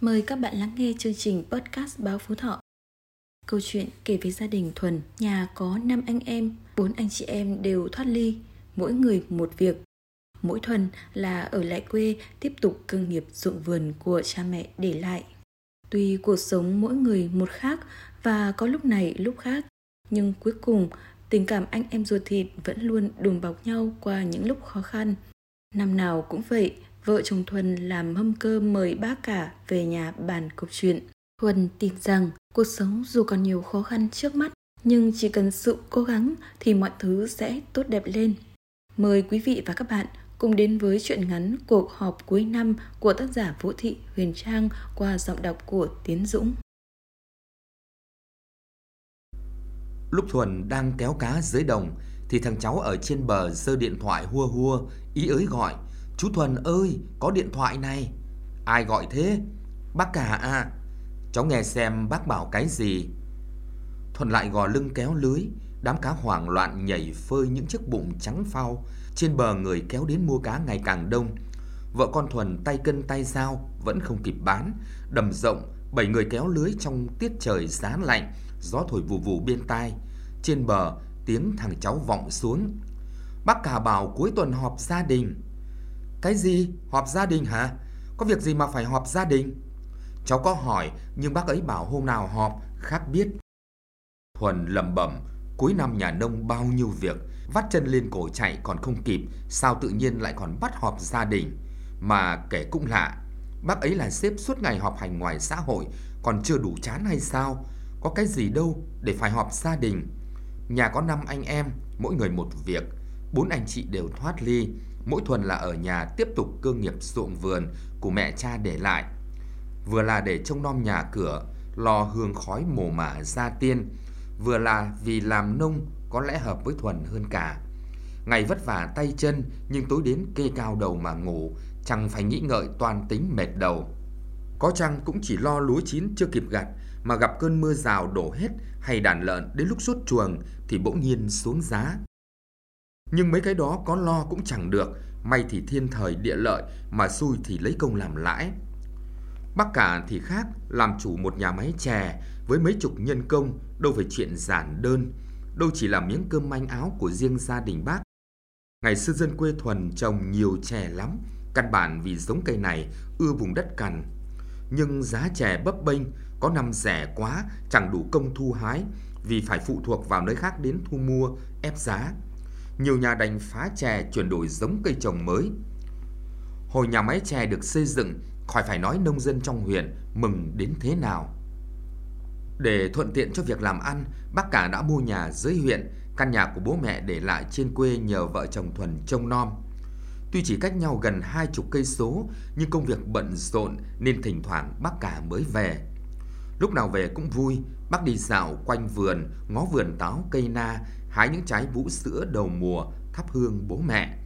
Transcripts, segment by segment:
Mời các bạn lắng nghe chương trình podcast Báo Phú Thọ. Câu chuyện kể về gia đình Thuần, nhà có 5 anh em, bốn anh chị em đều thoát ly, mỗi người một việc. Mỗi Thuần là ở lại quê tiếp tục cơ nghiệp ruộng vườn của cha mẹ để lại. Tuy cuộc sống mỗi người một khác và có lúc này lúc khác, nhưng cuối cùng tình cảm anh em ruột thịt vẫn luôn đùm bọc nhau qua những lúc khó khăn. Năm nào cũng vậy, vợ chồng Thuần làm mâm cơm mời bác cả về nhà bàn cục chuyện. Thuần tin rằng cuộc sống dù còn nhiều khó khăn trước mắt, nhưng chỉ cần sự cố gắng thì mọi thứ sẽ tốt đẹp lên. Mời quý vị và các bạn cùng đến với chuyện ngắn cuộc họp cuối năm của tác giả Vũ Thị Huyền Trang qua giọng đọc của Tiến Dũng. Lúc Thuần đang kéo cá dưới đồng thì thằng cháu ở trên bờ giơ điện thoại hua hua, ý ới gọi – Chú Thuần ơi, có điện thoại này. Ai gọi thế? Bác cả à? Cháu nghe xem bác bảo cái gì. Thuần lại gò lưng kéo lưới, đám cá hoảng loạn nhảy phơi những chiếc bụng trắng phao. Trên bờ người kéo đến mua cá ngày càng đông. Vợ con Thuần tay cân tay dao vẫn không kịp bán. Đầm rộng, bảy người kéo lưới trong tiết trời giá lạnh, gió thổi vù vù bên tai. Trên bờ, tiếng thằng cháu vọng xuống. Bác cả bảo cuối tuần họp gia đình. Cái gì? Họp gia đình hả? Có việc gì mà phải họp gia đình? Cháu có hỏi, nhưng bác ấy bảo hôm nào họp, khác biết. Thuần lẩm bẩm, cuối năm nhà nông bao nhiêu việc, vắt chân lên cổ chạy còn không kịp, sao tự nhiên lại còn bắt họp gia đình? Mà kể cũng lạ, bác ấy là sếp suốt ngày họp hành ngoài xã hội, còn chưa đủ chán hay sao? Có cái gì đâu để phải họp gia đình? Nhà có năm anh em, mỗi người một việc, bốn anh chị đều thoát ly, mỗi tuần là ở nhà tiếp tục cơ nghiệp ruộng vườn của mẹ cha để lại. Vừa là để trông nom nhà cửa, lo hương khói mồ mả gia tiên, vừa là vì làm nông có lẽ hợp với Thuần hơn cả. Ngày vất vả tay chân nhưng tối đến kê cao đầu mà ngủ, chẳng phải nghĩ ngợi toàn tính mệt đầu. Có chăng cũng chỉ lo lúa chín chưa kịp gặt mà gặp cơn mưa rào đổ hết hay đàn lợn đến lúc sốt chuồng thì bỗng nhiên xuống giá. Nhưng mấy cái đó có lo cũng chẳng được, may thì thiên thời địa lợi mà xui thì lấy công làm lãi. Bác cả thì khác, làm chủ một nhà máy chè với mấy chục nhân công, đâu phải chuyện giản đơn, đâu chỉ là miếng cơm manh áo của riêng gia đình bác. Ngày xưa dân quê thuần trồng nhiều chè lắm, căn bản vì giống cây này ưa vùng đất cằn. Nhưng giá chè bấp bênh, có năm rẻ quá, chẳng đủ công thu hái, vì phải phụ thuộc vào nơi khác đến thu mua, ép giá nhiều nhà đành phá chè chuyển đổi giống cây trồng mới. Hồi nhà máy chè được xây dựng, khỏi phải nói nông dân trong huyện mừng đến thế nào. Để thuận tiện cho việc làm ăn, bác cả đã mua nhà dưới huyện, căn nhà của bố mẹ để lại trên quê nhờ vợ chồng Thuần trông nom. Tuy chỉ cách nhau gần hai chục cây số, nhưng công việc bận rộn nên thỉnh thoảng bác cả mới về. Lúc nào về cũng vui, bác đi dạo quanh vườn, ngó vườn táo cây na, hái những trái vũ sữa đầu mùa thắp hương bố mẹ.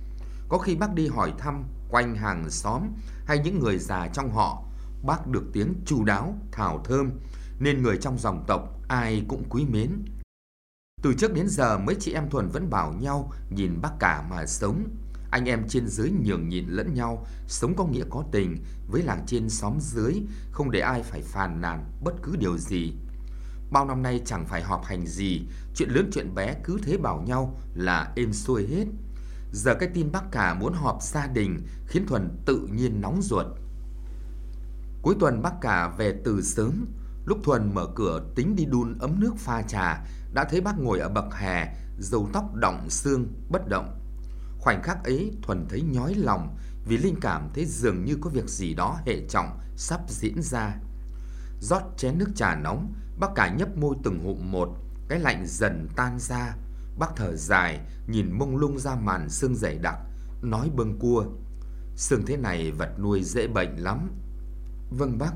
Có khi bác đi hỏi thăm quanh hàng xóm hay những người già trong họ, bác được tiếng chu đáo, thảo thơm, nên người trong dòng tộc ai cũng quý mến. Từ trước đến giờ mấy chị em Thuần vẫn bảo nhau nhìn bác cả mà sống. Anh em trên dưới nhường nhịn lẫn nhau, sống có nghĩa có tình, với làng trên xóm dưới, không để ai phải phàn nàn bất cứ điều gì. Bao năm nay chẳng phải họp hành gì, chuyện lớn chuyện bé cứ thế bảo nhau là êm xuôi hết. Giờ cái tin bác cả muốn họp gia đình khiến Thuần tự nhiên nóng ruột. Cuối tuần bác cả về từ sớm, lúc Thuần mở cửa tính đi đun ấm nước pha trà, đã thấy bác ngồi ở bậc hè, dầu tóc đọng xương, bất động. Khoảnh khắc ấy Thuần thấy nhói lòng vì linh cảm thấy dường như có việc gì đó hệ trọng sắp diễn ra. rót chén nước trà nóng, bác cả nhấp môi từng hụm một, cái lạnh dần tan ra. Bác thở dài, nhìn mông lung ra màn xương dày đặc, nói bâng cua. Xương thế này vật nuôi dễ bệnh lắm. Vâng bác,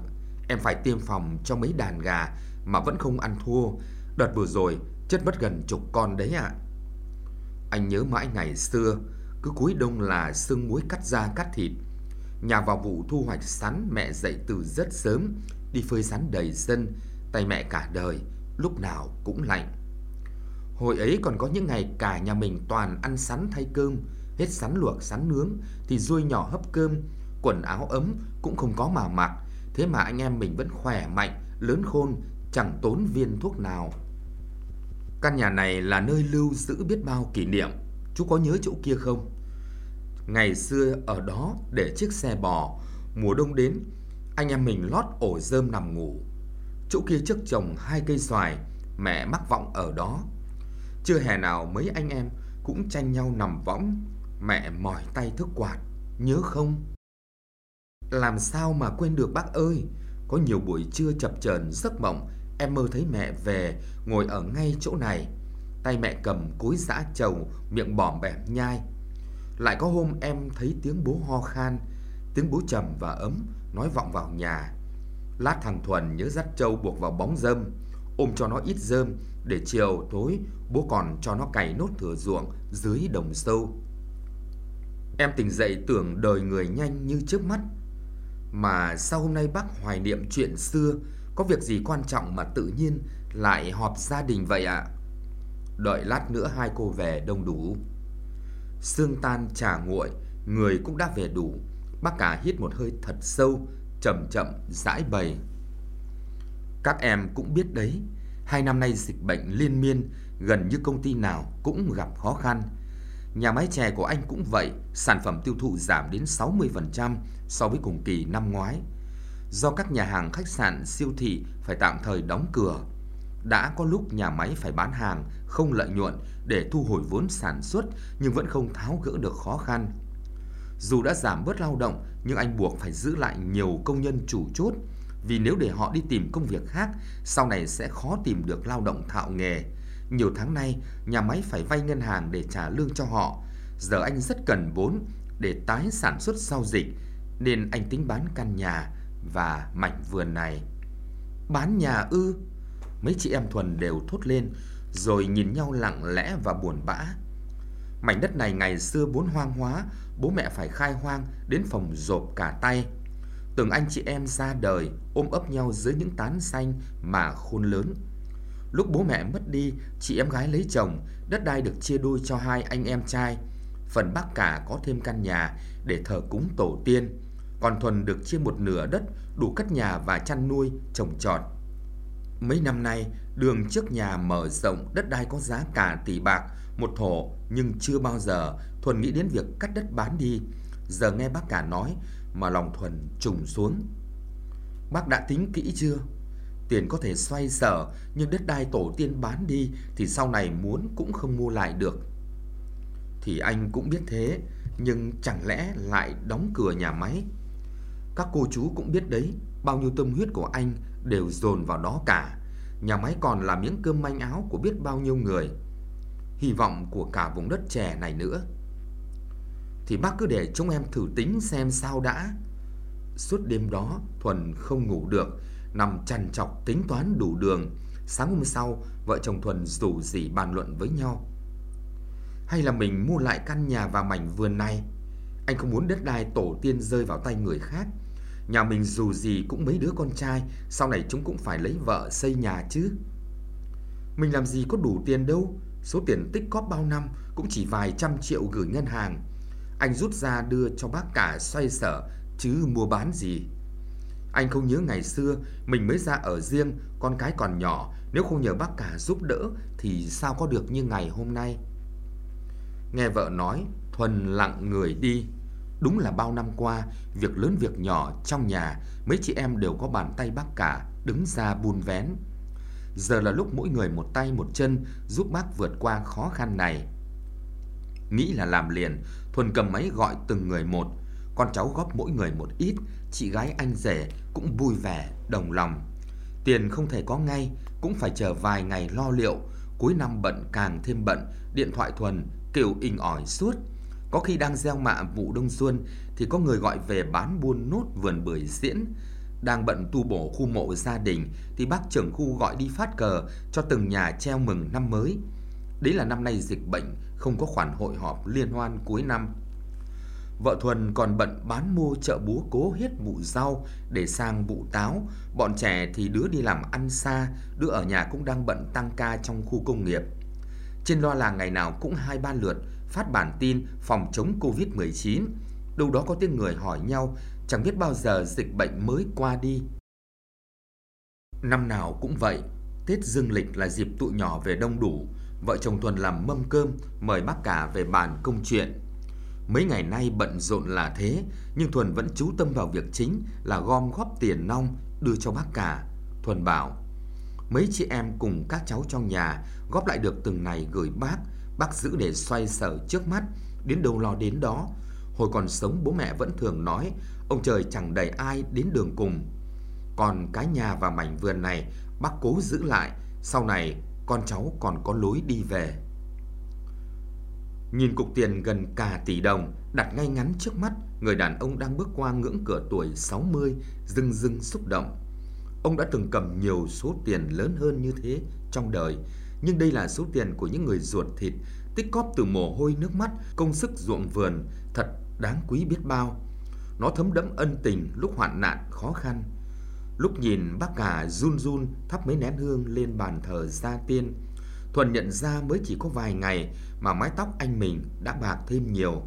em phải tiêm phòng cho mấy đàn gà mà vẫn không ăn thua. Đợt vừa rồi, chết mất gần chục con đấy ạ. Anh nhớ mãi ngày xưa, cứ cuối đông là xương muối cắt da cắt thịt. Nhà vào vụ thu hoạch sắn mẹ dậy từ rất sớm, đi phơi sắn đầy sân, tay mẹ cả đời, lúc nào cũng lạnh. Hồi ấy còn có những ngày cả nhà mình toàn ăn sắn thay cơm, hết sắn luộc sắn nướng thì ruôi nhỏ hấp cơm, quần áo ấm cũng không có mà mặc, Thế mà anh em mình vẫn khỏe mạnh, lớn khôn, chẳng tốn viên thuốc nào. Căn nhà này là nơi lưu giữ biết bao kỷ niệm. Chú có nhớ chỗ kia không? Ngày xưa ở đó để chiếc xe bò, mùa đông đến, anh em mình lót ổ rơm nằm ngủ. Chỗ kia trước trồng hai cây xoài, mẹ mắc vọng ở đó. Chưa hè nào mấy anh em cũng tranh nhau nằm võng, mẹ mỏi tay thức quạt, nhớ không? Làm sao mà quên được bác ơi, có nhiều buổi trưa chập chờn giấc mộng, em mơ thấy mẹ về, ngồi ở ngay chỗ này. Tay mẹ cầm cối giã trầu, miệng bỏm bẻm nhai. Lại có hôm em thấy tiếng bố ho khan, tiếng bố trầm và ấm, nói vọng vào nhà. Lát thằng Thuần nhớ dắt trâu buộc vào bóng dơm ôm cho nó ít dơm để chiều tối bố còn cho nó cày nốt thừa ruộng dưới đồng sâu. Em tỉnh dậy tưởng đời người nhanh như trước mắt. Mà sao hôm nay bác hoài niệm chuyện xưa, có việc gì quan trọng mà tự nhiên lại họp gia đình vậy ạ? Đợi lát nữa hai cô về đông đủ. Sương tan trà nguội, người cũng đã về đủ. Bác cả hít một hơi thật sâu, chậm chậm giải bày. Các em cũng biết đấy, hai năm nay dịch bệnh liên miên, gần như công ty nào cũng gặp khó khăn. Nhà máy chè của anh cũng vậy, sản phẩm tiêu thụ giảm đến 60% so với cùng kỳ năm ngoái. Do các nhà hàng khách sạn, siêu thị phải tạm thời đóng cửa, đã có lúc nhà máy phải bán hàng không lợi nhuận để thu hồi vốn sản xuất nhưng vẫn không tháo gỡ được khó khăn. Dù đã giảm bớt lao động nhưng anh buộc phải giữ lại nhiều công nhân chủ chốt vì nếu để họ đi tìm công việc khác, sau này sẽ khó tìm được lao động thạo nghề. Nhiều tháng nay, nhà máy phải vay ngân hàng để trả lương cho họ. Giờ anh rất cần vốn để tái sản xuất sau dịch, nên anh tính bán căn nhà và mảnh vườn này. Bán nhà ư? Mấy chị em Thuần đều thốt lên, rồi nhìn nhau lặng lẽ và buồn bã. Mảnh đất này ngày xưa vốn hoang hóa, bố mẹ phải khai hoang đến phòng rộp cả tay. Từng anh chị em ra đời ôm ấp nhau dưới những tán xanh mà khôn lớn. Lúc bố mẹ mất đi, chị em gái lấy chồng, đất đai được chia đôi cho hai anh em trai. Phần bác cả có thêm căn nhà để thờ cúng tổ tiên. Còn Thuần được chia một nửa đất đủ cất nhà và chăn nuôi, trồng trọt. Mấy năm nay, đường trước nhà mở rộng, đất đai có giá cả tỷ bạc, một thổ nhưng chưa bao giờ Thuần nghĩ đến việc cắt đất bán đi. Giờ nghe bác cả nói mà lòng Thuần trùng xuống. Bác đã tính kỹ chưa? Tiền có thể xoay sở, nhưng đất đai tổ tiên bán đi thì sau này muốn cũng không mua lại được. Thì anh cũng biết thế, nhưng chẳng lẽ lại đóng cửa nhà máy? Các cô chú cũng biết đấy, bao nhiêu tâm huyết của anh đều dồn vào đó cả. Nhà máy còn là miếng cơm manh áo của biết bao nhiêu người. Hy vọng của cả vùng đất trẻ này nữa. Thì bác cứ để chúng em thử tính xem sao đã. Suốt đêm đó, Thuần không ngủ được, nằm chằn chọc tính toán đủ đường. Sáng hôm sau, vợ chồng Thuần rủ rỉ bàn luận với nhau. Hay là mình mua lại căn nhà và mảnh vườn này? Anh không muốn đất đai tổ tiên rơi vào tay người khác. Nhà mình dù gì cũng mấy đứa con trai, sau này chúng cũng phải lấy vợ xây nhà chứ. Mình làm gì có đủ tiền đâu, số tiền tích cóp bao năm cũng chỉ vài trăm triệu gửi ngân hàng. Anh rút ra đưa cho bác cả xoay sở, chứ mua bán gì. Anh không nhớ ngày xưa mình mới ra ở riêng, con cái còn nhỏ, nếu không nhờ bác cả giúp đỡ thì sao có được như ngày hôm nay. Nghe vợ nói, Thuần lặng người đi. Đúng là bao năm qua, việc lớn việc nhỏ trong nhà, mấy chị em đều có bàn tay bác cả đứng ra buôn vén. Giờ là lúc mỗi người một tay một chân giúp bác vượt qua khó khăn này. Nghĩ là làm liền, Thuần cầm máy gọi từng người một, con cháu góp mỗi người một ít, chị gái anh rể cũng vui vẻ, đồng lòng. Tiền không thể có ngay, cũng phải chờ vài ngày lo liệu, cuối năm bận càng thêm bận, điện thoại Thuần kêu inh ỏi suốt. Có khi đang gieo mạ vụ đông xuân thì có người gọi về bán buôn nốt vườn bưởi diễn. Đang bận tu bổ khu mộ gia đình thì bác trưởng khu gọi đi phát cờ cho từng nhà treo mừng năm mới. Đấy là năm nay dịch bệnh không có khoản hội họp liên hoan cuối năm. Vợ Thuần còn bận bán mua chợ búa cố hết vụ rau để sang vụ táo. Bọn trẻ thì đứa đi làm ăn xa, đứa ở nhà cũng đang bận tăng ca trong khu công nghiệp. Trên loa làng ngày nào cũng hai ba lượt phát bản tin phòng chống Covid-19. Đâu đó có tiếng người hỏi nhau chẳng biết bao giờ dịch bệnh mới qua đi. Năm nào cũng vậy, Tết dương lịch là dịp tụ nhỏ về đông đủ, vợ chồng Thuần làm mâm cơm, mời bác cả về bàn công chuyện. Mấy ngày nay bận rộn là thế, nhưng Thuần vẫn chú tâm vào việc chính là gom góp tiền nong đưa cho bác cả. Thuần bảo, mấy chị em cùng các cháu trong nhà góp lại được từng này gửi bác, bác giữ để xoay sở trước mắt, đến đâu lo đến đó. Hồi còn sống bố mẹ vẫn thường nói, ông trời chẳng đẩy ai đến đường cùng. Còn cái nhà và mảnh vườn này bác cố giữ lại, sau này con cháu còn có lối đi về. Nhìn cục tiền gần cả tỷ đồng đặt ngay ngắn trước mắt, người đàn ông đang bước qua ngưỡng cửa tuổi 60 rưng rưng xúc động. Ông đã từng cầm nhiều số tiền lớn hơn như thế trong đời, nhưng đây là số tiền của những người ruột thịt, tích cóp từ mồ hôi nước mắt, công sức ruộng vườn, thật đáng quý biết bao. Nó thấm đẫm ân tình lúc hoạn nạn khó khăn. Lúc nhìn bác cả run run thắp mấy nén hương lên bàn thờ gia tiên, Thuần nhận ra mới chỉ có vài ngày mà mái tóc anh mình đã bạc thêm nhiều.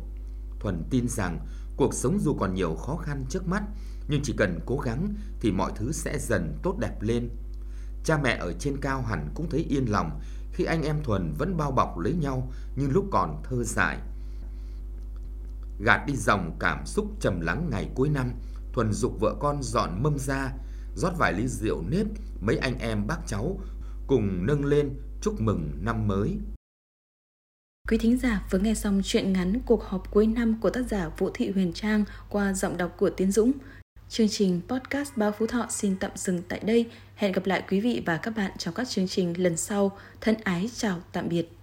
Thuần tin rằng cuộc sống dù còn nhiều khó khăn trước mắt, nhưng chỉ cần cố gắng thì mọi thứ sẽ dần tốt đẹp lên. Cha mẹ ở trên cao hẳn cũng thấy yên lòng khi anh em Thuần vẫn bao bọc lấy nhau như lúc còn thơ dại. Gạt đi dòng cảm xúc trầm lắng ngày cuối năm, Thuần dục vợ con dọn mâm ra, rót vài ly rượu nếp, mấy anh em bác cháu cùng nâng lên chúc mừng năm mới. Quý thính giả vừa nghe xong chuyện ngắn cuộc họp cuối năm của tác giả Vũ Thị Huyền Trang qua giọng đọc của Tiến Dũng. Chương trình podcast Báo Phú Thọ xin tạm dừng tại đây. Hẹn gặp lại quý vị và các bạn trong các chương trình lần sau. Thân ái chào tạm biệt.